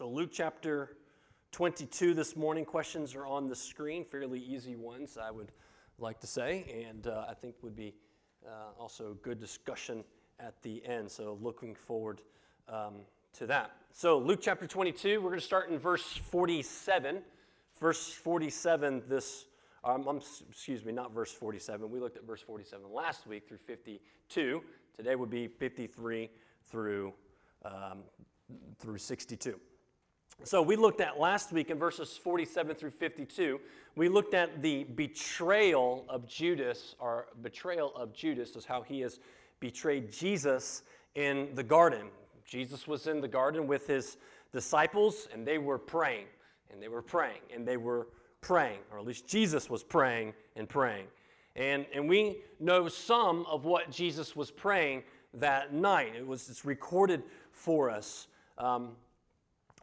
So, Luke chapter 22 this morning. Questions are on the screen, fairly easy ones, I would like to say, and uh, I think would be uh, also good discussion at the end. So, looking forward um, to that. So, Luke chapter 22, we're going to start in verse 47. Verse 47, this, um, excuse me, not verse 47. We looked at verse 47 last week through 52. Today would be 53 through, um, through 62. So we looked at last week in verses 47 through 52, we looked at the betrayal of Judas, or betrayal of Judas is how he has betrayed Jesus in the garden. Jesus was in the garden with his disciples, and they were praying, and they were praying, and they were praying, or at least Jesus was praying and praying. And, and we know some of what Jesus was praying that night. It was it's recorded for us. Um,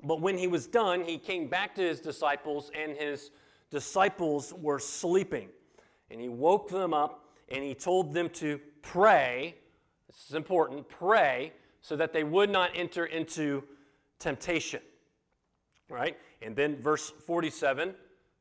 but when he was done, he came back to his disciples, and his disciples were sleeping. And he woke them up and he told them to pray. This is important pray so that they would not enter into temptation. Right? And then verse 47,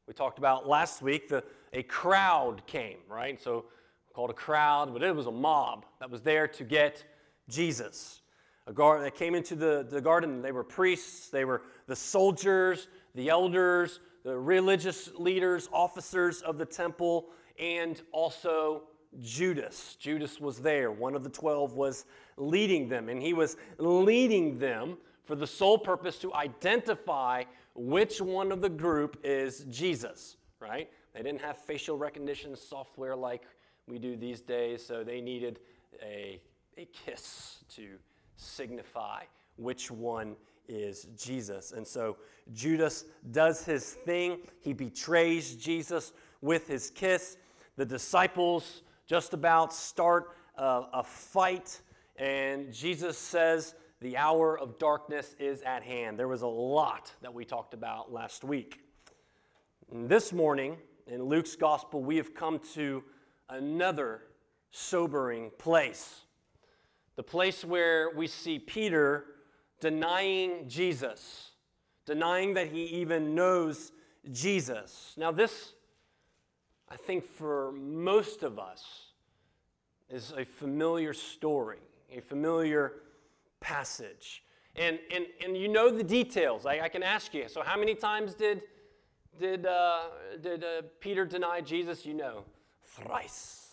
we talked about last week, the, a crowd came, right? So called a crowd, but it was a mob that was there to get Jesus that came into the, the garden. They were priests, they were the soldiers, the elders, the religious leaders, officers of the temple, and also Judas. Judas was there. One of the twelve was leading them, and he was leading them for the sole purpose to identify which one of the group is Jesus, right? They didn't have facial recognition software like we do these days, so they needed a, a kiss to signify which one is Jesus. And so Judas does his thing. He betrays Jesus with his kiss. The disciples just about start a, a fight, and Jesus says, The hour of darkness is at hand. There was a lot that we talked about last week. And this morning, in Luke's gospel, we have come to another sobering place the place where we see Peter denying Jesus, denying that he even knows Jesus. Now, this, I think, for most of us, is a familiar story, a familiar passage. And, and, and you know the details. I, I can ask you. So, how many times did, did, uh, did uh, Peter deny Jesus? You know, thrice,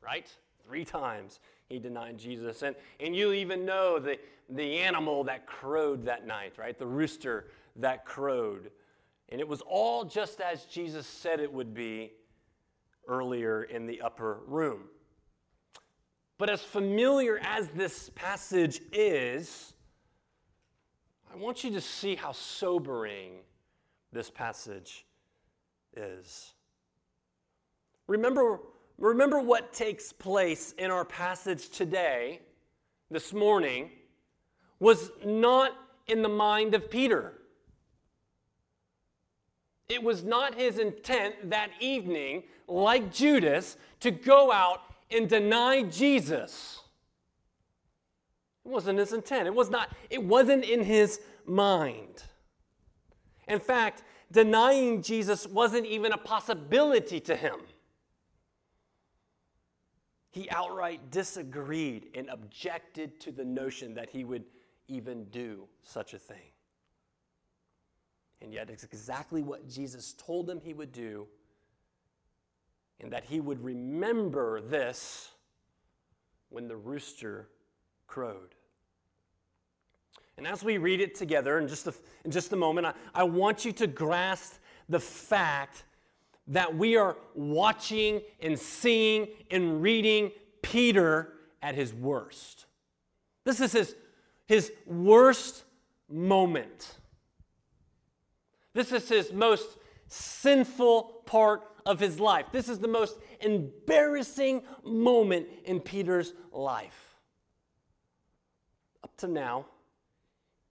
right? Three times he denied Jesus. And, and you even know the, the animal that crowed that night, right? The rooster that crowed. And it was all just as Jesus said it would be earlier in the upper room. But as familiar as this passage is, I want you to see how sobering this passage is. Remember Remember what takes place in our passage today, this morning, was not in the mind of Peter. It was not his intent that evening, like Judas, to go out and deny Jesus. It wasn't his intent. It was not, it wasn't in his mind. In fact, denying Jesus wasn't even a possibility to him he outright disagreed and objected to the notion that he would even do such a thing. And yet, it's exactly what Jesus told him he would do, and that he would remember this when the rooster crowed. And as we read it together in just a, in just a moment, I, I want you to grasp the fact that we are watching and seeing and reading Peter at his worst. This is his, his worst moment. This is his most sinful part of his life. This is the most embarrassing moment in Peter's life. Up to now,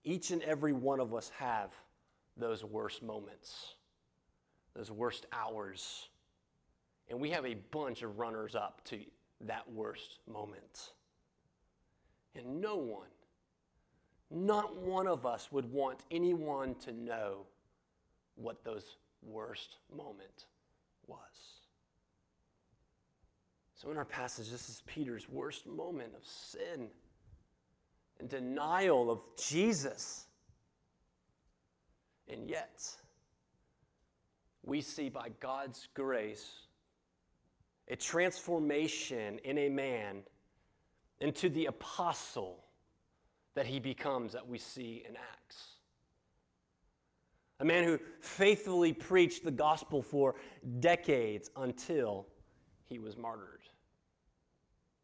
each and every one of us have those worst moments those worst hours. And we have a bunch of runners up to that worst moment. And no one, not one of us would want anyone to know what those worst moment was. So, in our passage, this is Peter's worst moment of sin and denial of Jesus. And yet, we see by God's grace a transformation in a man into the apostle that he becomes that we see in Acts. A man who faithfully preached the gospel for decades until he was martyred.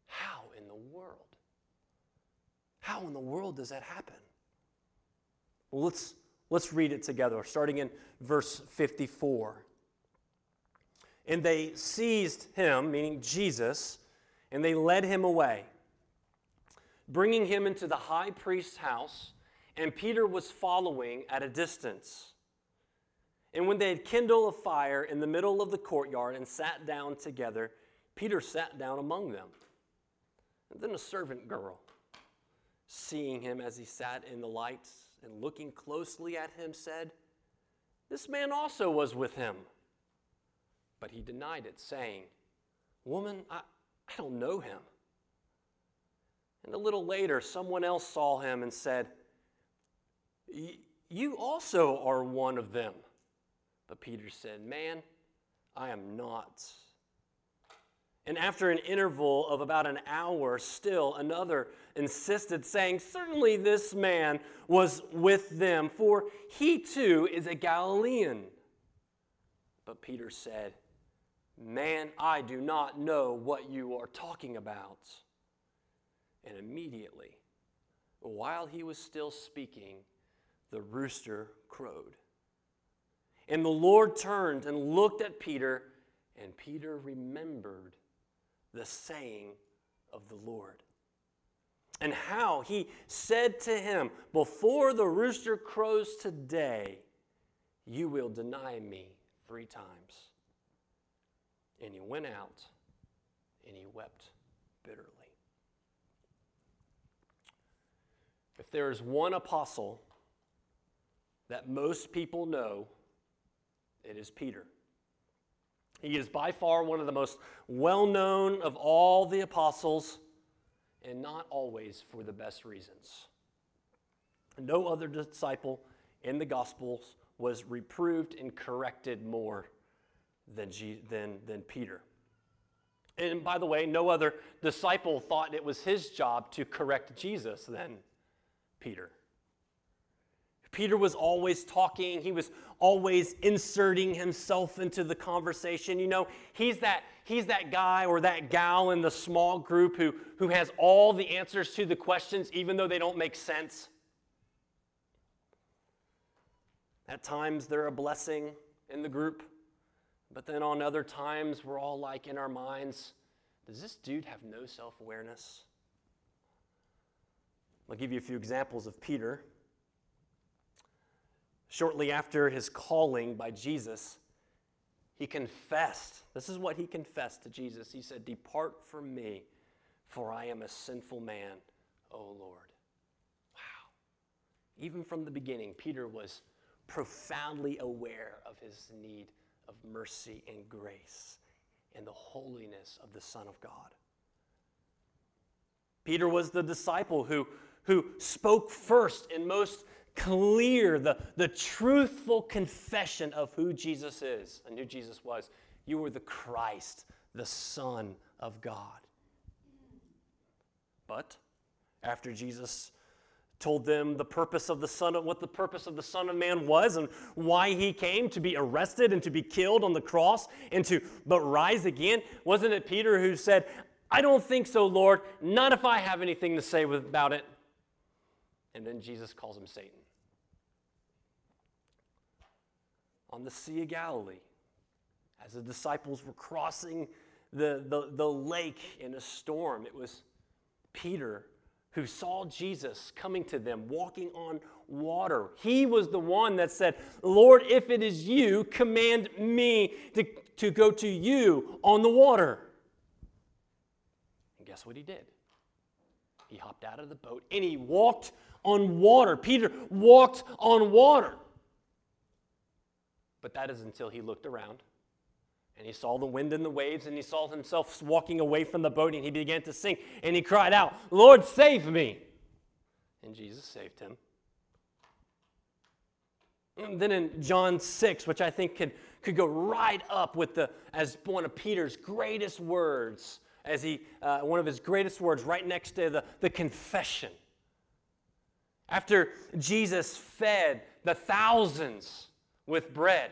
How in the world? How in the world does that happen? Well, let's, let's read it together, starting in verse 54. And they seized him, meaning Jesus, and they led him away, bringing him into the high priest's house, and Peter was following at a distance. And when they had kindled a fire in the middle of the courtyard and sat down together, Peter sat down among them. And then a servant girl, seeing him as he sat in the light and looking closely at him, said, This man also was with him. But he denied it, saying, Woman, I, I don't know him. And a little later, someone else saw him and said, You also are one of them. But Peter said, Man, I am not. And after an interval of about an hour, still another insisted, saying, Certainly this man was with them, for he too is a Galilean. But Peter said, Man, I do not know what you are talking about. And immediately, while he was still speaking, the rooster crowed. And the Lord turned and looked at Peter, and Peter remembered the saying of the Lord. And how he said to him, Before the rooster crows today, you will deny me three times. And he went out and he wept bitterly. If there is one apostle that most people know, it is Peter. He is by far one of the most well known of all the apostles, and not always for the best reasons. No other disciple in the Gospels was reproved and corrected more than, than, than Peter. And by the way, no other disciple thought it was his job to correct Jesus than Peter. Peter was always talking, he was always inserting himself into the conversation. You know, he's that he's that guy or that gal in the small group who, who has all the answers to the questions even though they don't make sense. At times they're a blessing in the group, but then on other times we're all like in our minds, does this dude have no self-awareness? I'll give you a few examples of Peter. Shortly after his calling by Jesus, he confessed. This is what he confessed to Jesus. He said, Depart from me, for I am a sinful man, O Lord. Wow. Even from the beginning, Peter was profoundly aware of his need of mercy and grace and the holiness of the Son of God. Peter was the disciple who, who spoke first and most clear, the, the truthful confession of who Jesus is and who Jesus was. You are the Christ, the Son of God. But after Jesus told them the purpose of the Son of what the purpose of the Son of Man was and why he came to be arrested and to be killed on the cross and to but rise again, wasn't it Peter who said, I don't think so, Lord, not if I have anything to say about it. And then Jesus calls him Satan. On the Sea of Galilee as the disciples were crossing the, the, the lake in a storm. It was Peter who saw Jesus coming to them, walking on water. He was the one that said, Lord, if it is you, command me to, to go to you on the water. And guess what he did? He hopped out of the boat and he walked on water. Peter walked on water. But that is until he looked around and he saw the wind and the waves and he saw himself walking away from the boat and he began to sink and he cried out, Lord, save me. And Jesus saved him. And then in John 6, which I think could, could go right up with the, as one of Peter's greatest words, as he, uh, one of his greatest words, right next to the, the confession. After Jesus fed the thousands with bread,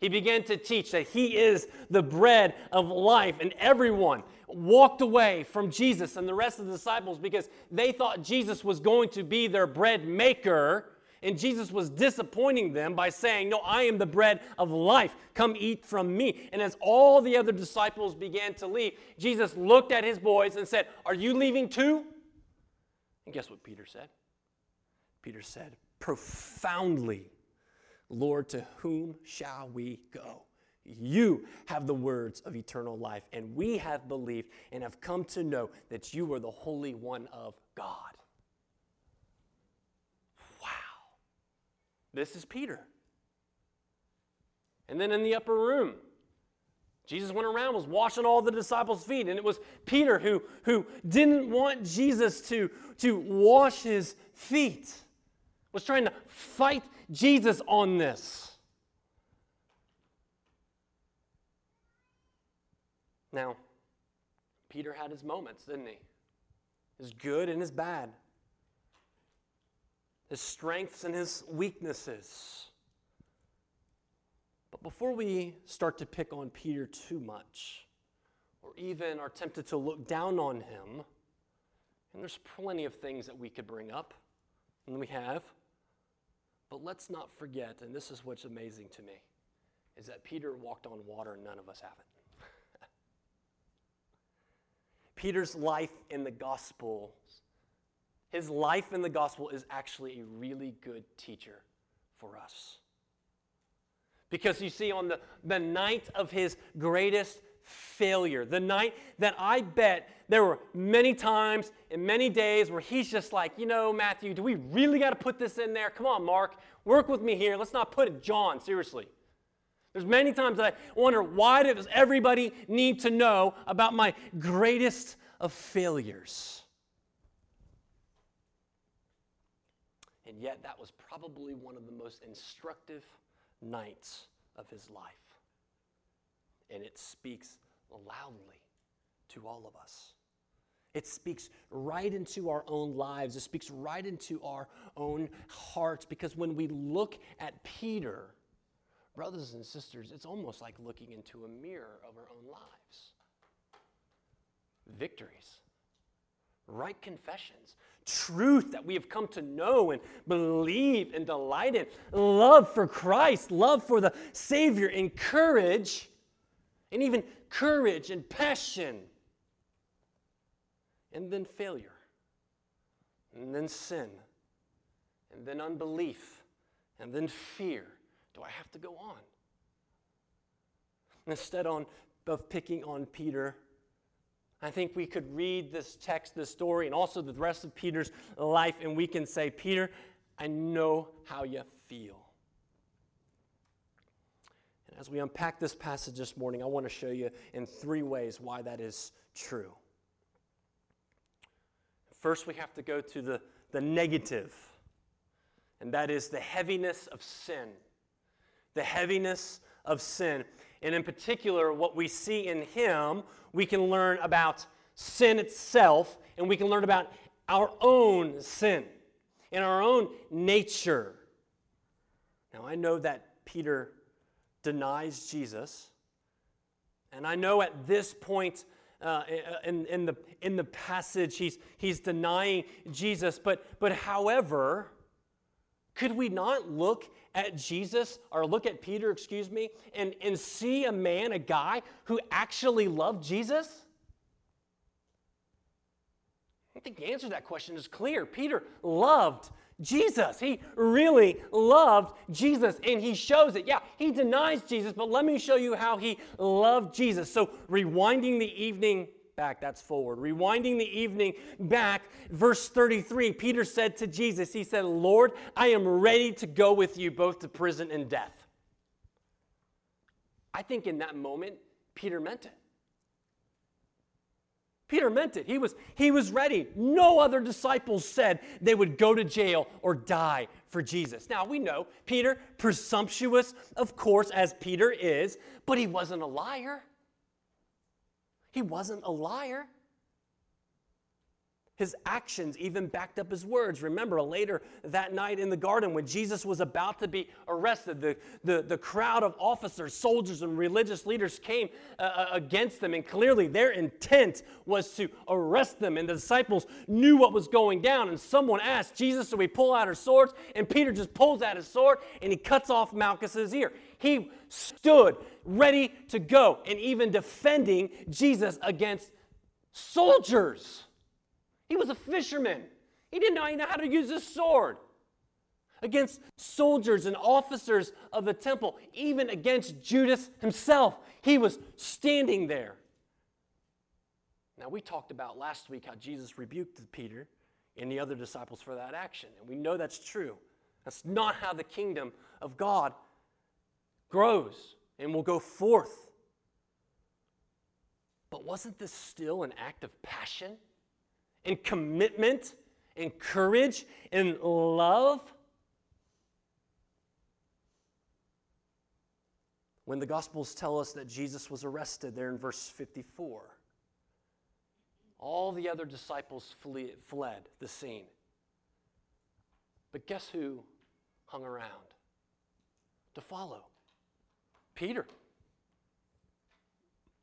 he began to teach that he is the bread of life, and everyone walked away from Jesus and the rest of the disciples because they thought Jesus was going to be their bread maker. And Jesus was disappointing them by saying, No, I am the bread of life. Come eat from me. And as all the other disciples began to leave, Jesus looked at his boys and said, Are you leaving too? And guess what Peter said? Peter said, Profoundly Lord, to whom shall we go? You have the words of eternal life, and we have believed and have come to know that you are the Holy One of God. Wow. This is Peter. And then in the upper room, Jesus went around, was washing all the disciples' feet, and it was Peter who, who didn't want Jesus to, to wash his feet, was trying to fight Jesus on this. Now, Peter had his moments, didn't he? His good and his bad, his strengths and his weaknesses. But before we start to pick on Peter too much, or even are tempted to look down on him, and there's plenty of things that we could bring up, and we have. But let's not forget, and this is what's amazing to me, is that Peter walked on water and none of us haven't. Peter's life in the gospel, his life in the gospel is actually a really good teacher for us. Because you see, on the, the night of his greatest failure. The night that I bet there were many times and many days where he's just like, you know, Matthew, do we really got to put this in there? Come on, Mark, work with me here. Let's not put it John, seriously. There's many times that I wonder why does everybody need to know about my greatest of failures? And yet, that was probably one of the most instructive nights of his life and it speaks loudly to all of us. It speaks right into our own lives. It speaks right into our own hearts because when we look at Peter, brothers and sisters, it's almost like looking into a mirror of our own lives. Victories, right confessions, truth that we have come to know and believe and delight in, love for Christ, love for the Savior, and courage and even courage and passion. And then failure, and then sin, and then unbelief, and then fear. Do I have to go on? Instead of picking on Peter, I think we could read this text, this story, and also the rest of Peter's life, and we can say, Peter, I know how you feel. As we unpack this passage this morning, I want to show you in three ways why that is true. First, we have to go to the, the negative, and that is the heaviness of sin. The heaviness of sin. And in particular, what we see in him, we can learn about sin itself, and we can learn about our own sin and our own nature. Now, I know that Peter denies Jesus. And I know at this point uh, in, in, the, in the passage, he's, he's denying Jesus. But, but however, could we not look at Jesus, or look at Peter, excuse me, and, and see a man, a guy who actually loved Jesus? I think the answer to that question is clear. Peter loved Jesus. He really loved Jesus and he shows it. Yeah, he denies Jesus, but let me show you how he loved Jesus. So, rewinding the evening back, that's forward. Rewinding the evening back, verse 33, Peter said to Jesus, He said, Lord, I am ready to go with you both to prison and death. I think in that moment, Peter meant it. Peter meant it. He was, he was ready. No other disciples said they would go to jail or die for Jesus. Now, we know Peter, presumptuous, of course, as Peter is, but he wasn't a liar. He wasn't a liar. His actions even backed up his words. Remember, later that night in the garden when Jesus was about to be arrested, the, the, the crowd of officers, soldiers, and religious leaders came uh, uh against them, and clearly their intent was to arrest them. And the disciples knew what was going down. And someone asked Jesus, do we pull out our swords? And Peter just pulls out his sword and he cuts off Malchus's ear. He stood ready to go and even defending Jesus against soldiers. He was a fisherman. He didn't know, know how to use his sword. Against soldiers and officers of the temple, even against Judas himself, he was standing there. Now, we talked about last week how Jesus rebuked Peter and the other disciples for that action, and we know that's true. That's not how the kingdom of God grows and will go forth. But wasn't this still an act of passion? And commitment and courage and love. When the Gospels tell us that Jesus was arrested, there in verse 54, all the other disciples flee, fled the scene. But guess who hung around to follow? Peter.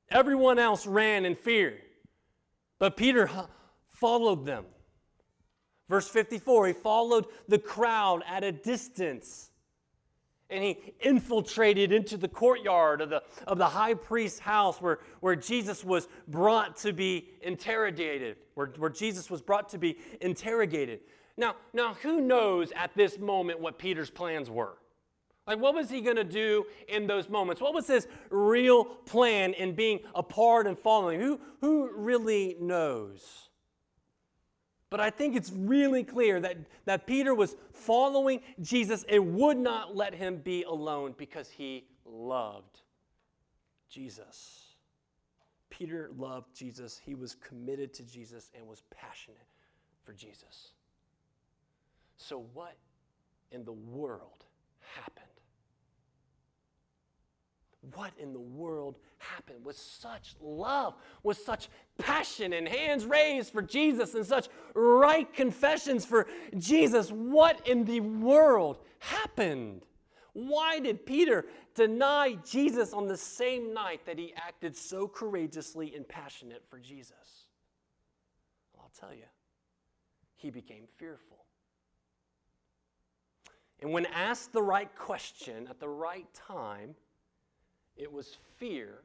Everyone else ran in fear. But Peter followed them. Verse 54 he followed the crowd at a distance and he infiltrated into the courtyard of the, of the high priest's house where, where Jesus was brought to be interrogated, where, where Jesus was brought to be interrogated. Now, now, who knows at this moment what Peter's plans were? Like, what was he going to do in those moments? What was his real plan in being a part and following? Who, who really knows? But I think it's really clear that, that Peter was following Jesus and would not let him be alone because he loved Jesus. Peter loved Jesus. He was committed to Jesus and was passionate for Jesus. So, what in the world happened? What in the world happened with such love, with such passion and hands raised for Jesus and such right confessions for Jesus. What in the world happened? Why did Peter deny Jesus on the same night that he acted so courageously and passionate for Jesus? Well, I'll tell you, he became fearful. And when asked the right question at the right time, it was fear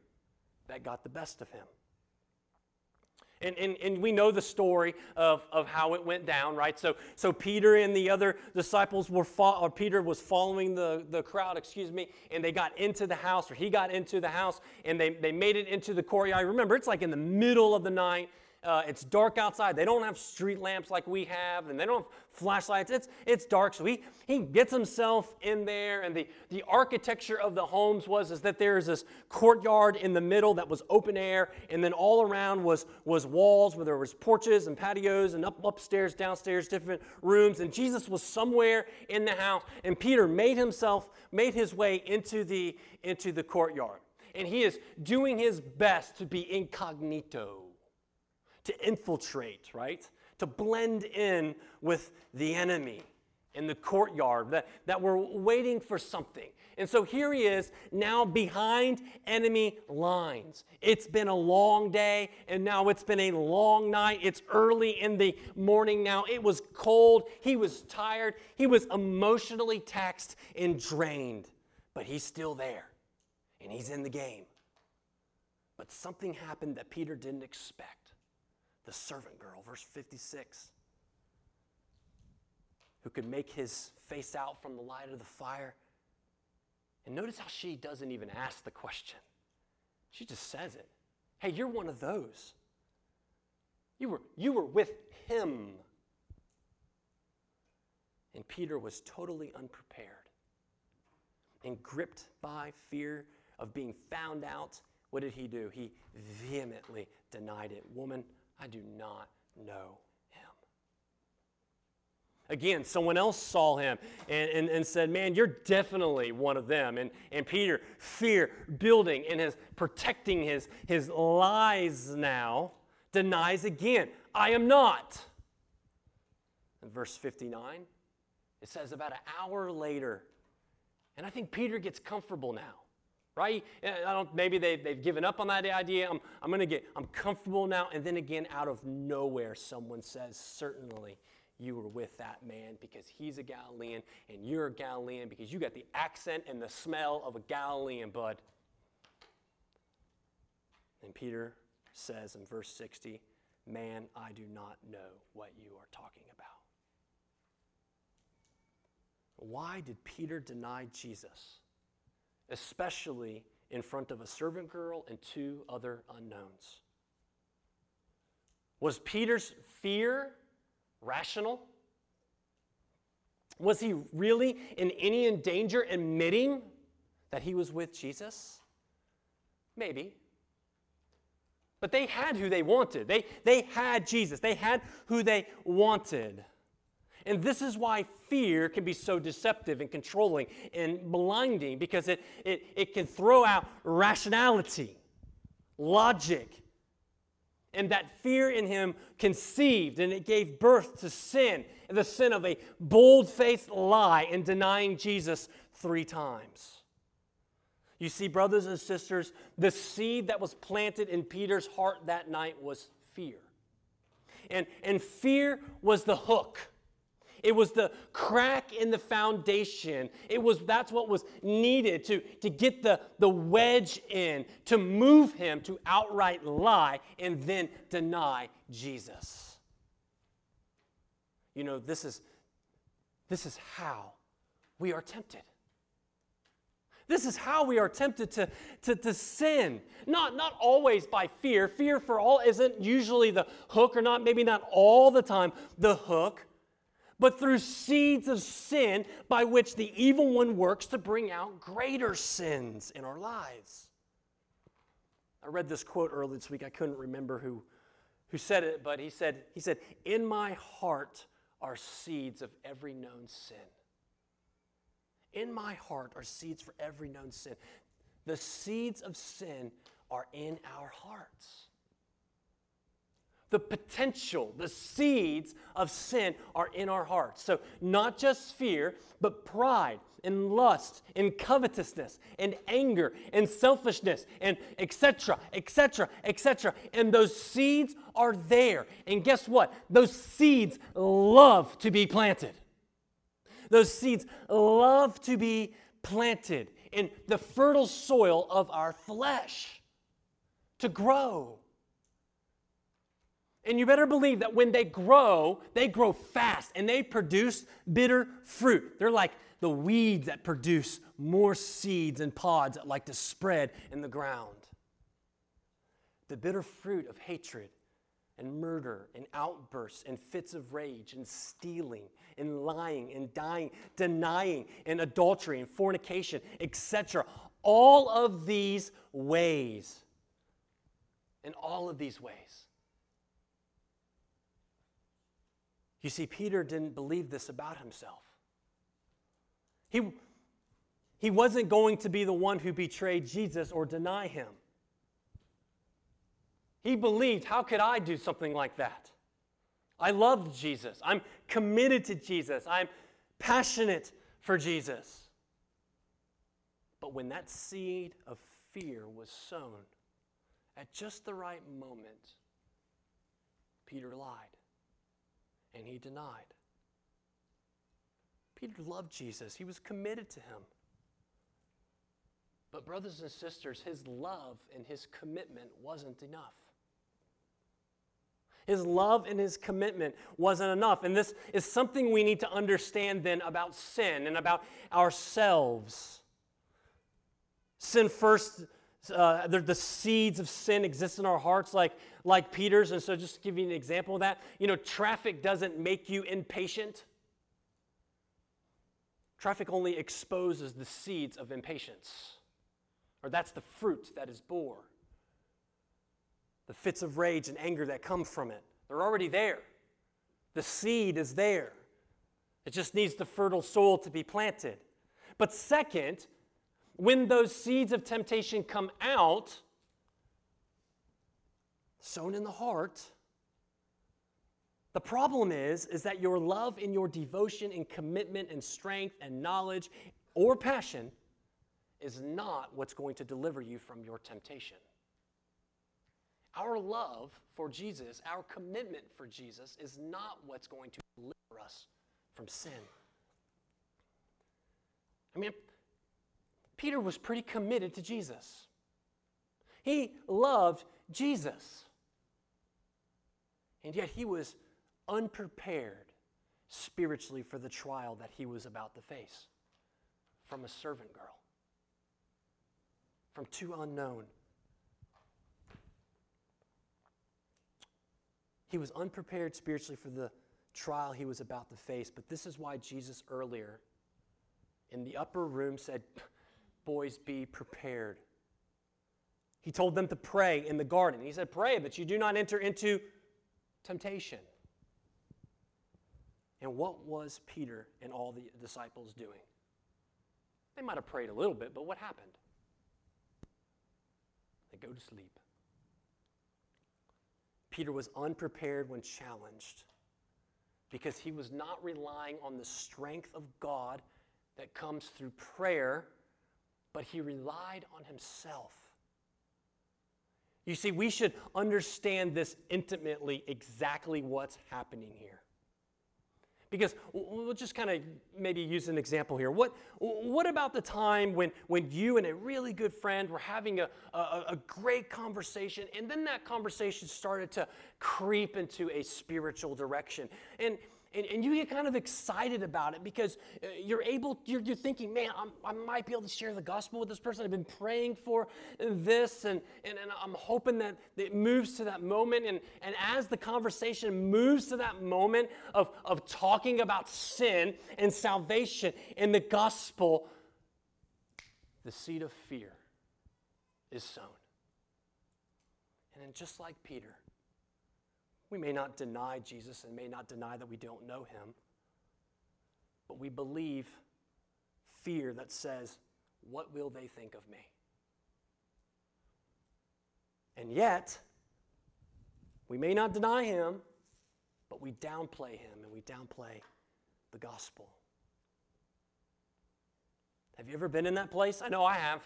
that got the best of him. And, and, and we know the story of, of how it went down, right? So, so Peter and the other disciples were, fo- or Peter was following the, the crowd, excuse me, and they got into the house, or he got into the house, and they, they made it into the courtyard. Remember, it's like in the middle of the night. Uh, it's dark outside. They don't have street lamps like we have, and they don't have flashlights. It's, it's dark. So he, he gets himself in there, and the, the architecture of the homes was is that there is this courtyard in the middle that was open air, and then all around was, was walls where there was porches and patios and up, upstairs, downstairs, different rooms. And Jesus was somewhere in the house, and Peter made himself, made his way into the, into the courtyard. And he is doing his best to be incognito to infiltrate, right? To blend in with the enemy in the courtyard, that, that we're waiting for something. And so here he is now behind enemy lines. It's been a long day, and now it's been a long night. It's early in the morning now. It was cold. He was tired. He was emotionally taxed and drained, but he's still there, and he's in the game. But something happened that Peter didn't expect the servant girl, verse 56, who could make his face out from the light of the fire. And notice how she doesn't even ask the question, she just says it. Hey, you're one of those. You were, you were with him. And Peter was totally unprepared and gripped by fear of being found out. What did he do? He vehemently denied it. Woman, I do not know him. Again, someone else saw him and, and, and said, Man, you're definitely one of them. And, and Peter, fear building and his protecting his, his lies now, denies again, I am not. In verse 59, it says, About an hour later, and I think Peter gets comfortable now right? Maybe they've, they've given up on that idea. I'm, I'm going to get, I'm comfortable now. And then again, out of nowhere, someone says, Certainly you were with that man because he's a Galilean and you're a Galilean because you got the accent and the smell of a Galilean, bud. And Peter says in verse 60, Man, I do not know what you are talking about. Why did Peter deny Jesus? Especially in front of a servant girl and two other unknowns. Was Peter's fear rational? Was he really in any danger admitting that he was with Jesus? Maybe. But they had who they wanted. They, they had Jesus. They had who they wanted. And this is why fear can be so deceptive and controlling and blinding because it, it, it can throw out rationality, logic. And that fear in him conceived and it gave birth to sin, the sin of a bold faced lie and denying Jesus three times. You see, brothers and sisters, the seed that was planted in Peter's heart that night was fear. And, and fear was the hook it was the crack in the foundation. It was that's what was needed to, to get the, the wedge in, to move him to outright lie and then deny Jesus. You know, this is this is how we are tempted. This is how we are tempted to, to, to sin. Not, not always by fear. Fear for all isn't usually the hook, or not, maybe not all the time, the hook but through seeds of sin by which the evil one works to bring out greater sins in our lives. I read this quote earlier this week. I couldn't remember who, who said it, but he said, he said, In my heart are seeds of every known sin. In my heart are seeds for every known sin. The seeds of sin are in our hearts the potential, the seeds of sin are in our hearts. So, not just fear, but pride and lust and covetousness and anger and selfishness and etc., etc., etc. And those seeds are there. And guess what? Those seeds love to be planted. Those seeds love to be planted in the fertile soil of our flesh to grow and you better believe that when they grow, they grow fast and they produce bitter fruit. They're like the weeds that produce more seeds and pods that like to spread in the ground. The bitter fruit of hatred and murder and outbursts and fits of rage and stealing and lying and dying, denying and adultery and fornication, etc. All of these ways. In all of these ways You see, Peter didn't believe this about himself. He, he wasn't going to be the one who betrayed Jesus or deny him. He believed, how could I do something like that? I love Jesus. I'm committed to Jesus. I'm passionate for Jesus. But when that seed of fear was sown at just the right moment, Peter lied and he denied. Peter loved Jesus, he was committed to him. But, brothers and sisters, his love and his commitment wasn't enough. His love and his commitment wasn't enough. And this is something we need to understand then about sin and about ourselves. Sin first uh, the, seeds of sin exist in our hearts like, like Peter's. And so, just to give you an example of that, you know, traffic doesn't make you impatient. Traffic only exposes the seeds of impatience, or that's the fruit that is bore. The fits of rage and anger that come from it, they're already there. The seed is there. It just needs the fertile soil to be planted. But second, when those seeds of temptation come out, sown in the heart, the problem is is that your love and your devotion and commitment and strength and knowledge or passion is not what's going to deliver you from your temptation. Our love for Jesus, our commitment for Jesus is not what's going to deliver us from sin. I mean, Peter was pretty committed to Jesus. He loved Jesus. And yet he was unprepared spiritually for the trial that he was about to face from a servant girl, from two unknown. He was unprepared spiritually for the trial he was about to face, but this is why Jesus earlier in the upper room said, Boys, be prepared. He told them to pray in the garden. He said, Pray that you do not enter into temptation. And what was Peter and all the disciples doing? They might have prayed a little bit, but what happened? They go to sleep. Peter was unprepared when challenged because he was not relying on the strength of God that comes through prayer, but he relied on himself. You see, we should understand this intimately exactly what's happening here. Because we'll just kind of maybe use an example here. What, what about the time when, when you and a really good friend were having a, a, a great conversation, and then that conversation started to creep into a spiritual direction? And and, and you get kind of excited about it because uh, you're able, you're, you're thinking, man, I'm, i might be able to share the gospel with this person. I've been praying for this, and, and, and I'm hoping that it moves to that moment. And, and as the conversation moves to that moment of, of talking about sin and salvation and the gospel, the seed of fear is sown. And then, just like Peter, we may not deny Jesus and may not deny that we don't know him, but we believe fear that says, What will they think of me? And yet, we may not deny him, but we downplay him and we downplay the gospel. Have you ever been in that place? I know I have.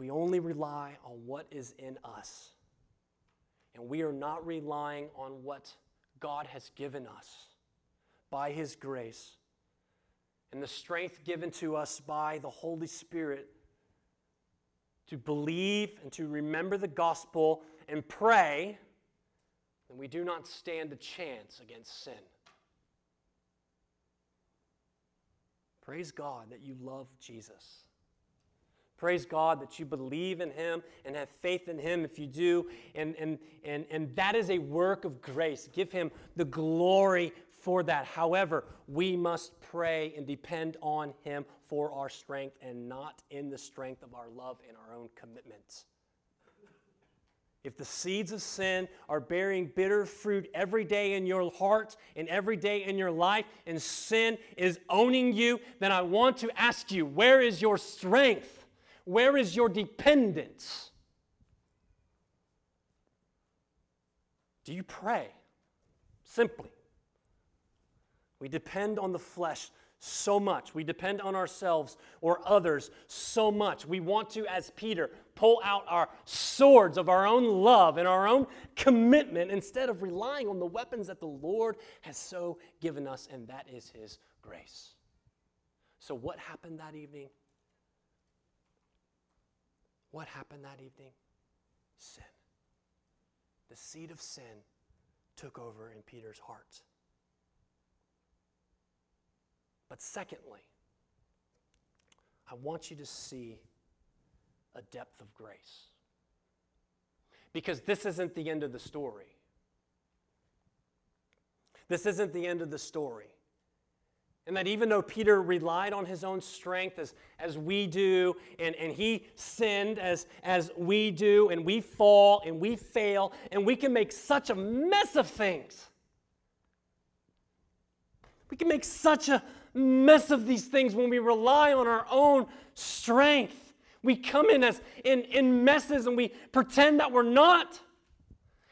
We only rely on what is in us, and we are not relying on what God has given us by His grace and the strength given to us by the Holy Spirit to believe and to remember the gospel and pray, then we do not stand a chance against sin. Praise God that you love Jesus. Praise God that you believe in Him and have faith in Him if you do. And, and, and, and that is a work of grace. Give Him the glory for that. However, we must pray and depend on Him for our strength and not in the strength of our love and our own commitments. If the seeds of sin are bearing bitter fruit every day in your heart and every day in your life, and sin is owning you, then I want to ask you, where is your strength? Where is your dependence? Do you pray? Simply. We depend on the flesh so much. We depend on ourselves or others so much. We want to, as Peter, pull out our swords of our own love and our own commitment instead of relying on the weapons that the Lord has so given us, and that is His grace. So, what happened that evening? What happened that evening? Sin. The seed of sin took over in Peter's heart. But secondly, I want you to see a depth of grace. Because this isn't the end of the story. This isn't the end of the story. And that even though Peter relied on his own strength as, as we do, and, and he sinned as, as we do, and we fall and we fail, and we can make such a mess of things. We can make such a mess of these things when we rely on our own strength. We come in as in, in messes and we pretend that we're not.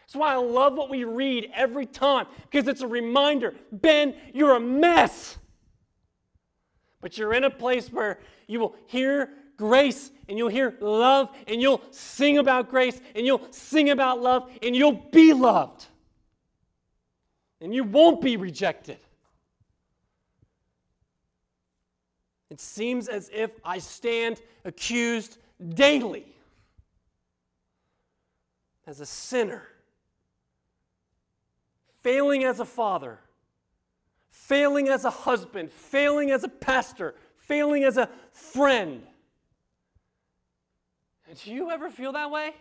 That's why I love what we read every time, because it's a reminder Ben, you're a mess. But you're in a place where you will hear grace and you'll hear love and you'll sing about grace and you'll sing about love and you'll be loved. And you won't be rejected. It seems as if I stand accused daily as a sinner, failing as a father, failing as a husband, failing as a pastor, failing as a friend. And do you ever feel that way?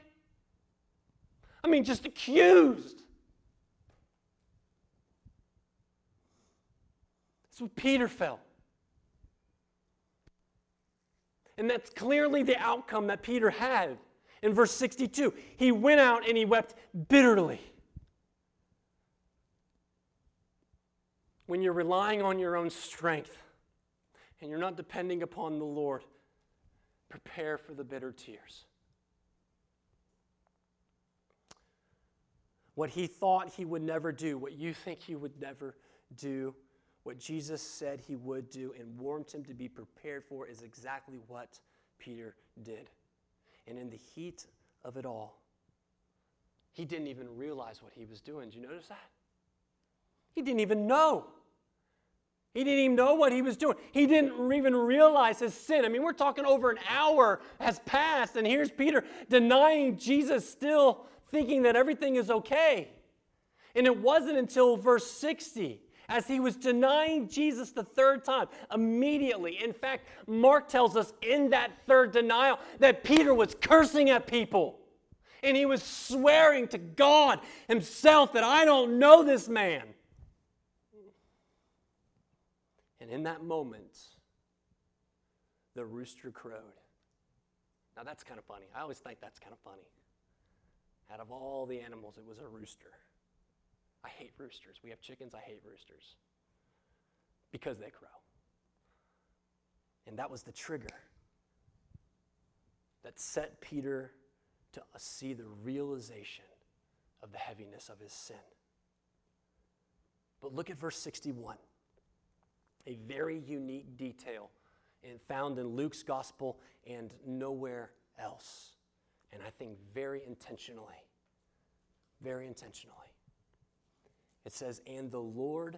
I mean, just accused. That's what Peter felt. And that's clearly the outcome that Peter had in verse 62. He went out and he wept bitterly. When you're relying on your own strength and you're not depending upon the Lord, prepare for the bitter tears. What he thought he would never do, what you think he would never do, what Jesus said he would do and warned him to be prepared for is exactly what Peter did. And in the heat of it all, he didn't even realize what he was doing. Did you notice that? He didn't even know. He didn't even know what he was doing. He didn't even realize his sin. I mean, we're talking over an hour has passed, and here's Peter denying Jesus, still thinking that everything is okay. And it wasn't until verse 60 as he was denying Jesus the third time, immediately. In fact, Mark tells us in that third denial that Peter was cursing at people. And he was swearing to God himself that I don't know this man. And in that moment, the rooster crowed. Now that's kind of funny. I always think that's kind of funny. Out of all the animals, it was a rooster. I hate roosters. We have chickens. I hate roosters because they crow. And that was the trigger that set Peter to see the realization of the heaviness of his sin. But look at verse 61, a very unique detail and found in Luke's gospel and nowhere else. And I think very intentionally, very intentionally. It says, and the Lord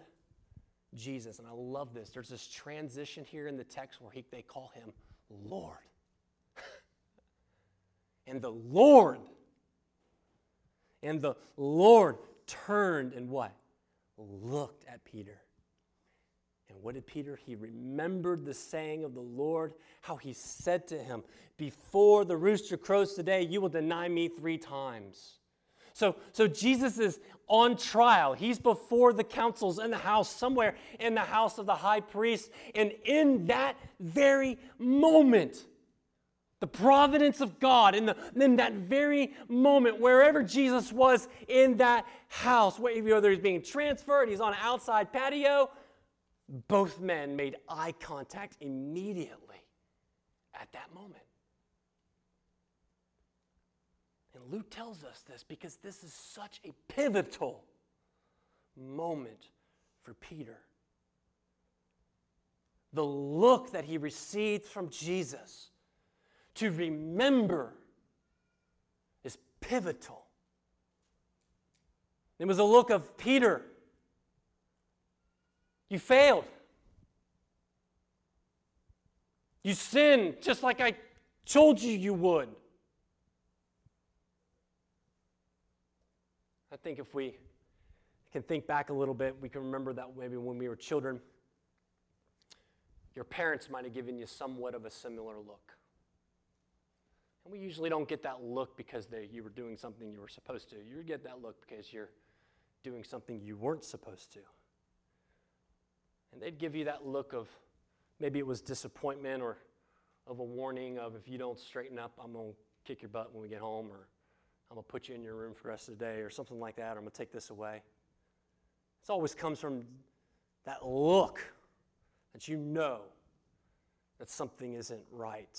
Jesus. And I love this. There's this transition here in the text where he, they call him Lord. and the Lord. And the Lord turned and what? Looked at Peter. And what did Peter? He remembered the saying of the Lord, how he said to him, Before the rooster crows today, you will deny me three times. So, so Jesus is on trial. He's before the councils in the house, somewhere in the house of the high priest. And in that very moment, the providence of God, in, the, in that very moment, wherever Jesus was in that house, whether he's being transferred, he's on an outside patio, both men made eye contact immediately at that moment. And Luke tells us this because this is such a pivotal moment for Peter. The look that he received from Jesus to remember is pivotal. It was a look of Peter, you failed. You sinned just like I told you you would. I think if we can think back a little bit, we can remember that maybe when we were children, your parents might have given you somewhat of a similar look. And we usually don't get that look because they, you were doing something you were supposed to. You get that look because you're doing something you weren't supposed to. And they'd give you that look of maybe it was disappointment or of a warning of if you don't straighten up, I'm going to kick your butt when we get home, or I'm going to put you in your room for the rest of the day, or something like that, or I'm going to take this away. This always comes from that look that you know that something isn't right.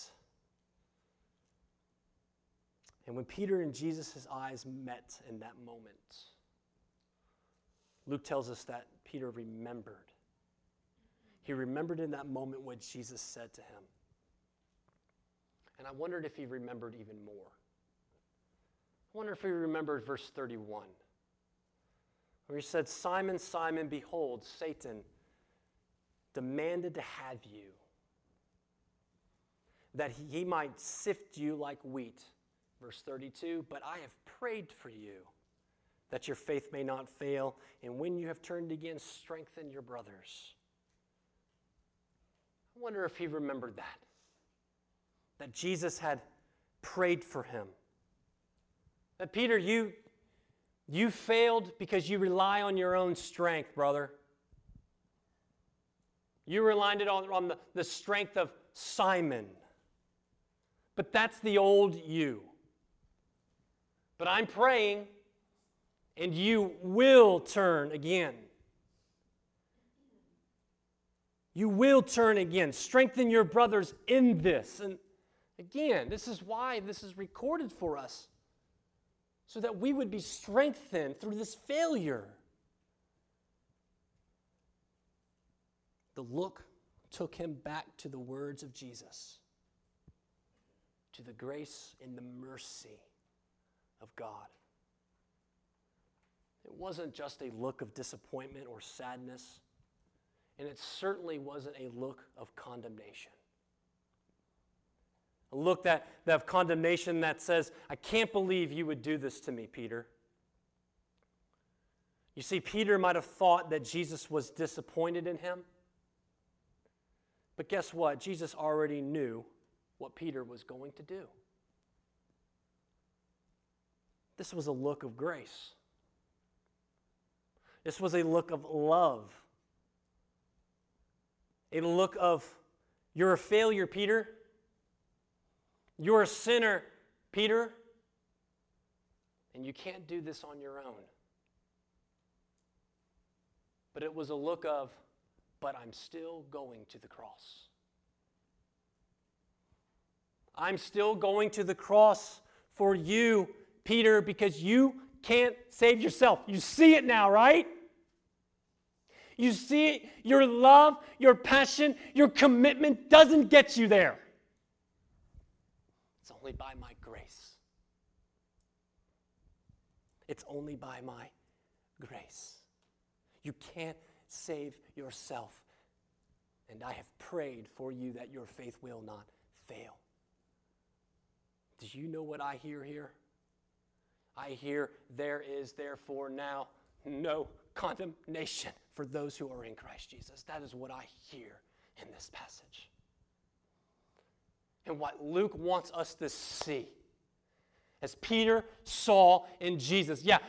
And when Peter and Jesus' eyes met in that moment, Luke tells us that Peter remembered. He remembered in that moment what Jesus said to him. And I wondered if he remembered even more. I wonder if he remembered verse 31, where he said, Simon, Simon, behold, Satan demanded to have you, that he might sift you like wheat. Verse 32, but I have prayed for you that your faith may not fail, and when you have turned again, strengthen your brothers. I wonder if he remembered that. That Jesus had prayed for him. That Peter, you, you failed because you rely on your own strength, brother. You relied on, on the, the strength of Simon. But that's the old you. But I'm praying, and you will turn again. You will turn again. Strengthen your brothers in this. And again, this is why this is recorded for us so that we would be strengthened through this failure. The look took him back to the words of Jesus, to the grace and the mercy of God. It wasn't just a look of disappointment or sadness and it certainly wasn't a look of condemnation. A look that, that of condemnation that says, I can't believe you would do this to me, Peter. You see, Peter might have thought that Jesus was disappointed in him. But guess what? Jesus already knew what Peter was going to do. This was a look of grace. This was a look of love a look of, You're a failure, Peter. You're a sinner, Peter. And you can't do this on your own. But it was a look of, But I'm still going to the cross. I'm still going to the cross for you, Peter, because you can't save yourself. You see it now, right? You see, it, your love, your passion, your commitment doesn't get you there. It's only by my grace. It's only by my grace. You can't save yourself. And I have prayed for you that your faith will not fail. Do you know what I hear here? I hear there is therefore now no condemnation for those who are in Christ Jesus. That is what I hear in this passage. And what Luke wants us to see as Peter saw in Jesus. Yeah,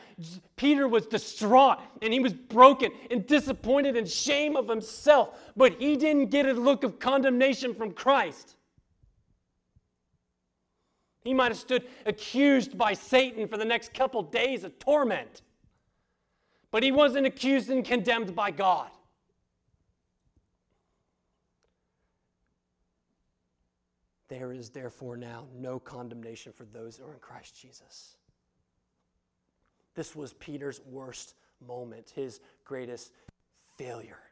Peter was distraught and he was broken and disappointed and shame of himself, but he didn't get a look of condemnation from Christ. He might have stood accused by Satan for the next couple days of torment but he wasn't accused and condemned by God. There is therefore now no condemnation for those who are in Christ Jesus. This was Peter's worst moment, his greatest failure.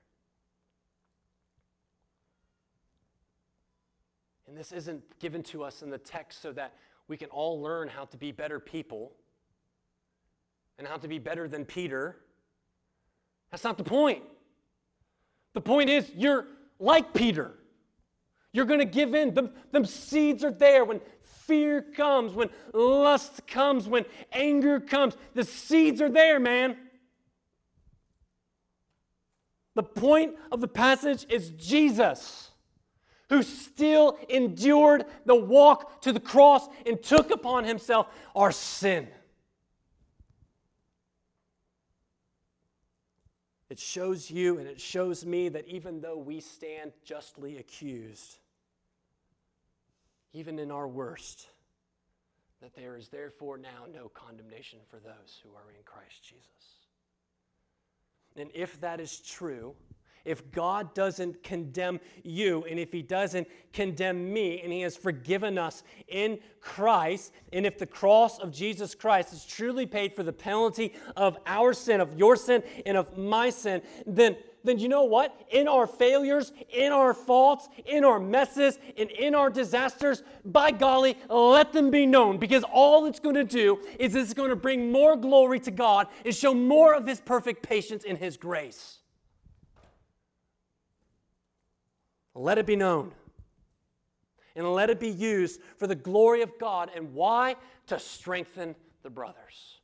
And this isn't given to us in the text so that we can all learn how to be better people and how to be better than Peter that's not the point. The point is, you're like Peter. You're going to give in. The, the seeds are there when fear comes, when lust comes, when anger comes. The seeds are there, man. The point of the passage is Jesus. who still endured the walk to the cross and took upon himself our sin. It shows you and it shows me that even though we stand justly accused, even in our worst, that there is therefore now no condemnation for those who are in Christ Jesus. And if that is true, if God doesn't condemn you, and if He doesn't condemn me, and He has forgiven us in Christ, and if the cross of Jesus Christ has truly paid for the penalty of our sin, of your sin, and of my sin, then then you know what? In our failures, in our faults, in our messes, and in our disasters, by golly, let them be known because all it's going to do is it's going to bring more glory to God and show more of His perfect patience in His grace. Let it be known. And let it be used for the glory of God. And why? To strengthen the brothers.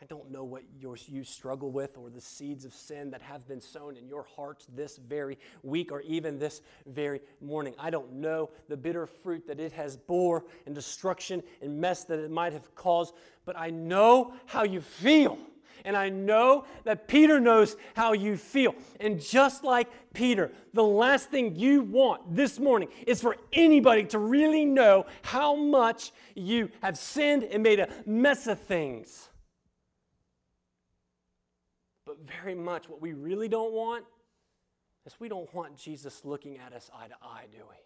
I don't know what you struggle with or the seeds of sin that have been sown in your hearts this very week or even this very morning. I don't know the bitter fruit that it has bore and destruction and mess that it might have caused, but I know how you feel. And I know that Peter knows how you feel. And just like Peter, the last thing you want this morning is for anybody to really know how much you have sinned and made a mess of things. But very much what we really don't want is we don't want Jesus looking at us eye to eye, do we?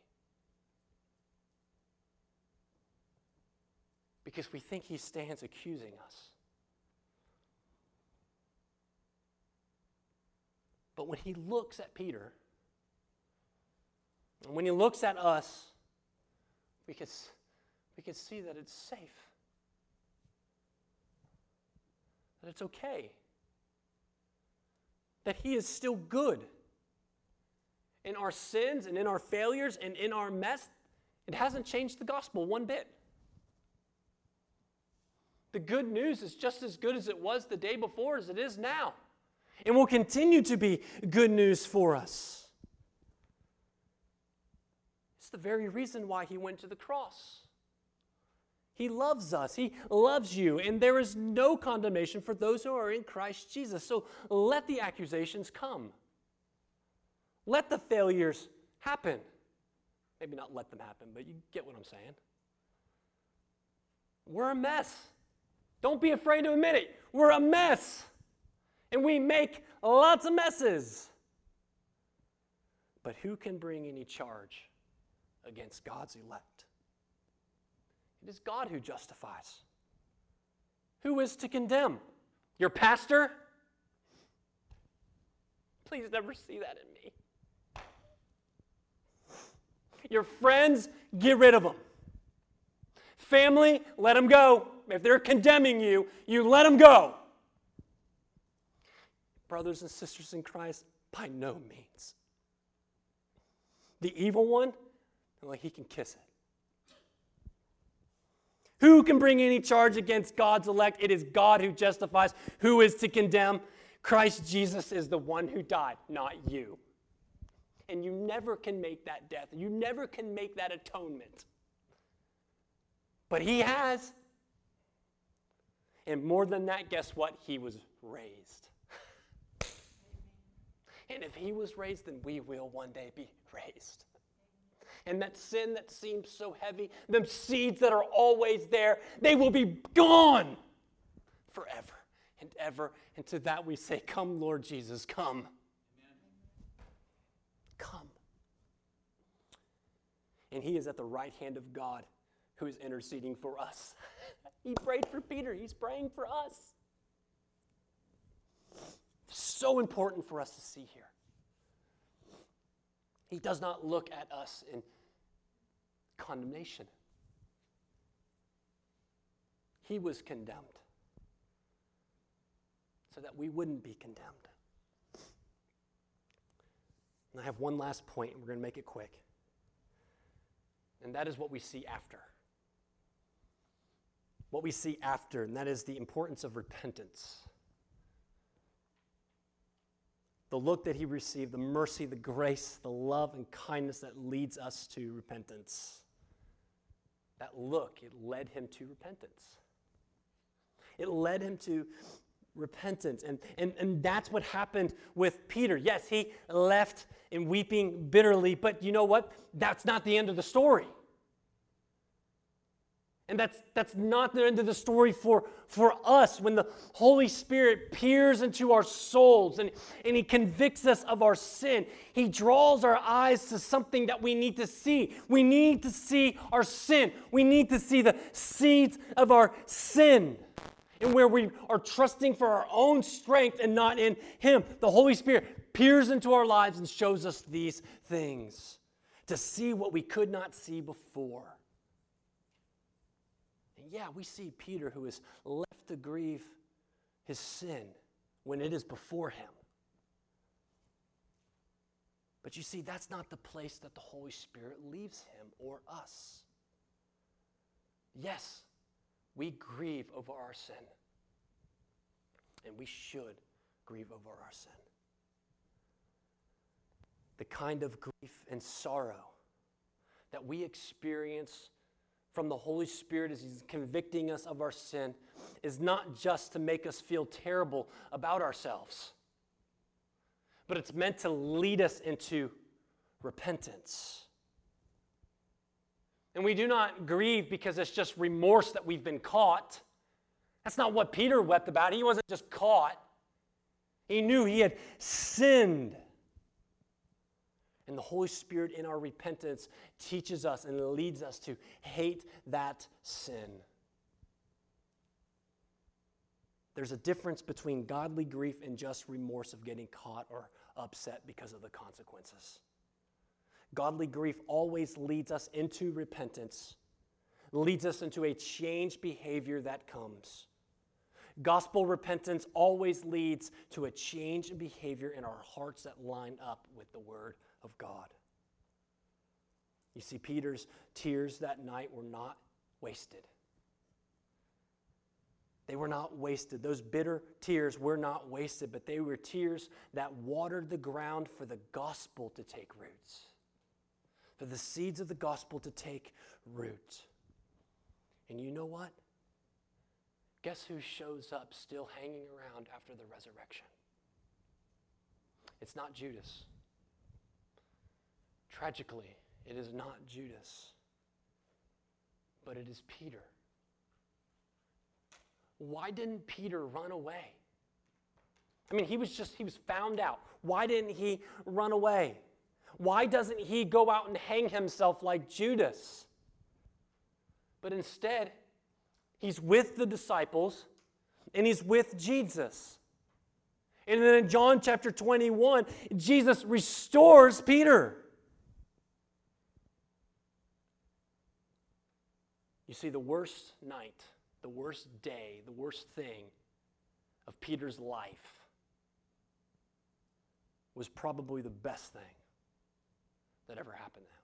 Because we think he stands accusing us. But when he looks at Peter, and when he looks at us, we can, we can see that it's safe, that it's okay, that he is still good. In our sins and in our failures and in our mess, it hasn't changed the gospel one bit. The good news is just as good as it was the day before as it is now and will continue to be good news for us. It's the very reason why he went to the cross. He loves us. He loves you. And there is no condemnation for those who are in Christ Jesus. So let the accusations come. Let the failures happen. Maybe not let them happen, but you get what I'm saying. We're a mess. Don't be afraid to admit it. We're a mess and we make lots of messes. But who can bring any charge against God's elect? It is God who justifies. Who is to condemn? Your pastor? Please never see that in me. Your friends, get rid of them. Family, let them go. If they're condemning you, you let them go brothers and sisters in Christ? By no means. The evil one, well, he can kiss it. Who can bring any charge against God's elect? It is God who justifies. Who is to condemn? Christ Jesus is the one who died, not you. And you never can make that death. You never can make that atonement. But he has. And more than that, guess what? He was raised. And if he was raised, then we will one day be raised. And that sin that seems so heavy, them seeds that are always there, they will be gone forever and ever. And to that we say, Come, Lord Jesus, come. Come. And he is at the right hand of God who is interceding for us. he prayed for Peter, he's praying for us. So important for us to see here. He does not look at us in condemnation. He was condemned so that we wouldn't be condemned. And I have one last point, and we're going to make it quick. And that is what we see after. What we see after, and that is the importance of repentance. The look that he received, the mercy, the grace, the love, and kindness that leads us to repentance. That look, it led him to repentance. It led him to repentance. And, and, and that's what happened with Peter. Yes, he left in weeping bitterly, but you know what? That's not the end of the story. And that's, that's not the end of the story for, for us. When the Holy Spirit peers into our souls and, and He convicts us of our sin, He draws our eyes to something that we need to see. We need to see our sin, we need to see the seeds of our sin and where we are trusting for our own strength and not in Him. The Holy Spirit peers into our lives and shows us these things to see what we could not see before. Yeah, we see Peter who is left to grieve his sin when it is before him. But you see, that's not the place that the Holy Spirit leaves him or us. Yes, we grieve over our sin. And we should grieve over our sin. The kind of grief and sorrow that we experience from the Holy Spirit as He's convicting us of our sin is not just to make us feel terrible about ourselves, but it's meant to lead us into repentance. And we do not grieve because it's just remorse that we've been caught. That's not what Peter wept about. He wasn't just caught, he knew he had sinned. And the Holy Spirit in our repentance teaches us and leads us to hate that sin. There's a difference between godly grief and just remorse of getting caught or upset because of the consequences. Godly grief always leads us into repentance, leads us into a changed behavior that comes. Gospel repentance always leads to a change in behavior in our hearts that line up with the Word of God. You see, Peter's tears that night were not wasted. They were not wasted. Those bitter tears were not wasted, but they were tears that watered the ground for the gospel to take roots for the seeds of the gospel to take root. And you know what? Guess who shows up still hanging around after the resurrection? It's not Judas. Tragically, it is not Judas, but it is Peter. Why didn't Peter run away? I mean, he was just, he was found out. Why didn't he run away? Why doesn't he go out and hang himself like Judas? But instead, he's with the disciples and he's with Jesus. And then in John chapter 21, Jesus restores Peter. You see, the worst night, the worst day, the worst thing of Peter's life was probably the best thing that ever happened to him.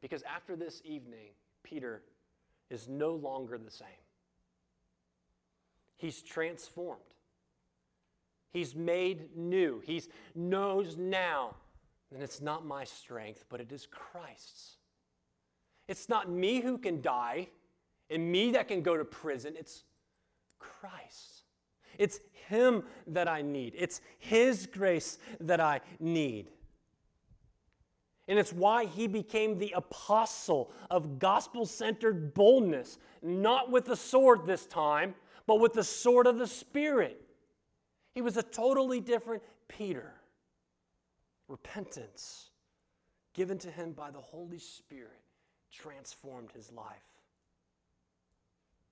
Because after this evening, Peter is no longer the same. He's transformed. He's made new. He knows now that it's not my strength, but it is Christ's. It's not me who can die and me that can go to prison. It's Christ. It's Him that I need. It's His grace that I need. And it's why he became the apostle of gospel centered boldness, not with the sword this time, but with the sword of the Spirit. He was a totally different Peter. Repentance, given to him by the Holy Spirit, transformed his life.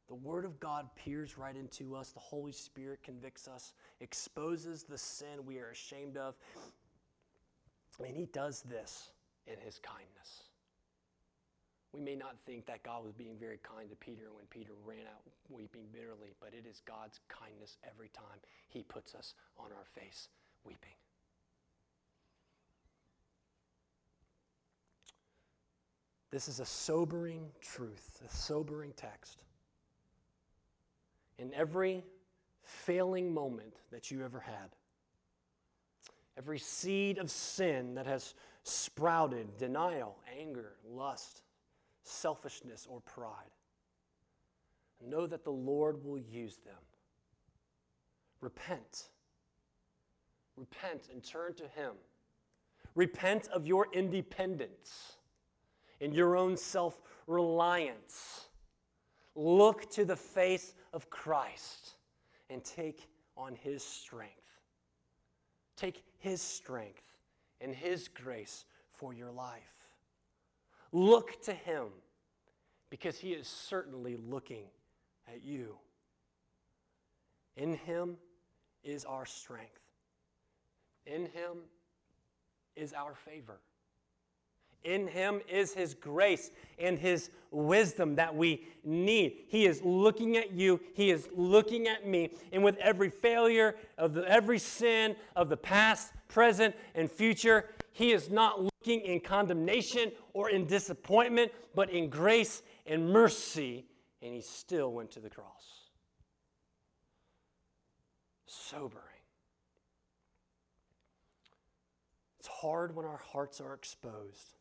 The Word of God peers right into us. The Holy Spirit convicts us, exposes the sin we are ashamed of. And He does this in his kindness. We may not think that God was being very kind to Peter when Peter ran out weeping bitterly, but it is God's kindness every time he puts us on our face weeping. This is a sobering truth, a sobering text. In every failing moment that you ever had, every seed of sin that has sprouted denial, anger, lust, selfishness, or pride. Know that the Lord will use them. Repent. Repent and turn to Him. Repent of your independence and your own self reliance. Look to the face of Christ and take on His strength. Take His strength and His grace for your life. Look to Him because He is certainly looking at you. In Him is our strength, in Him is our favor. In him is his grace and his wisdom that we need. He is looking at you, he is looking at me, and with every failure of the, every sin of the past, present, and future, he is not looking in condemnation or in disappointment, but in grace and mercy, and he still went to the cross. Sobering. It's hard when our hearts are exposed.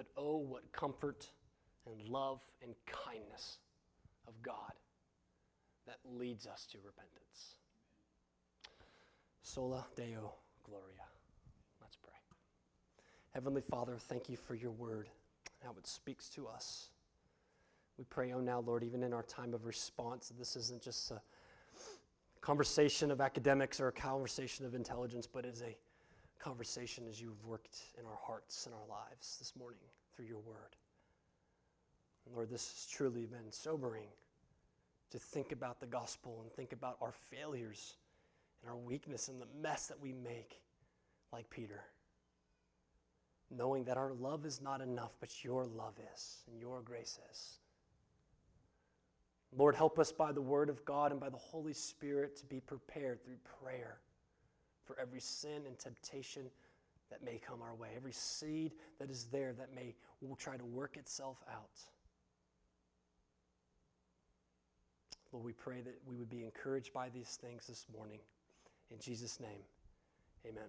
But oh, what comfort and love and kindness of God that leads us to repentance. Sola Deo Gloria. Let's pray. Heavenly Father, thank you for your word and how it speaks to us. We pray, oh, now, Lord, even in our time of response, this isn't just a conversation of academics or a conversation of intelligence, but is a conversation as you've worked in our hearts and our lives this morning through your word. Lord, this has truly been sobering to think about the gospel and think about our failures and our weakness and the mess that we make, like Peter. Knowing that our love is not enough, but your love is and your grace is. Lord, help us by the word of God and by the Holy Spirit to be prepared through prayer for every sin and temptation that may come our way, every seed that is there that may will try to work itself out. Lord, we pray that we would be encouraged by these things this morning. In Jesus' name, amen.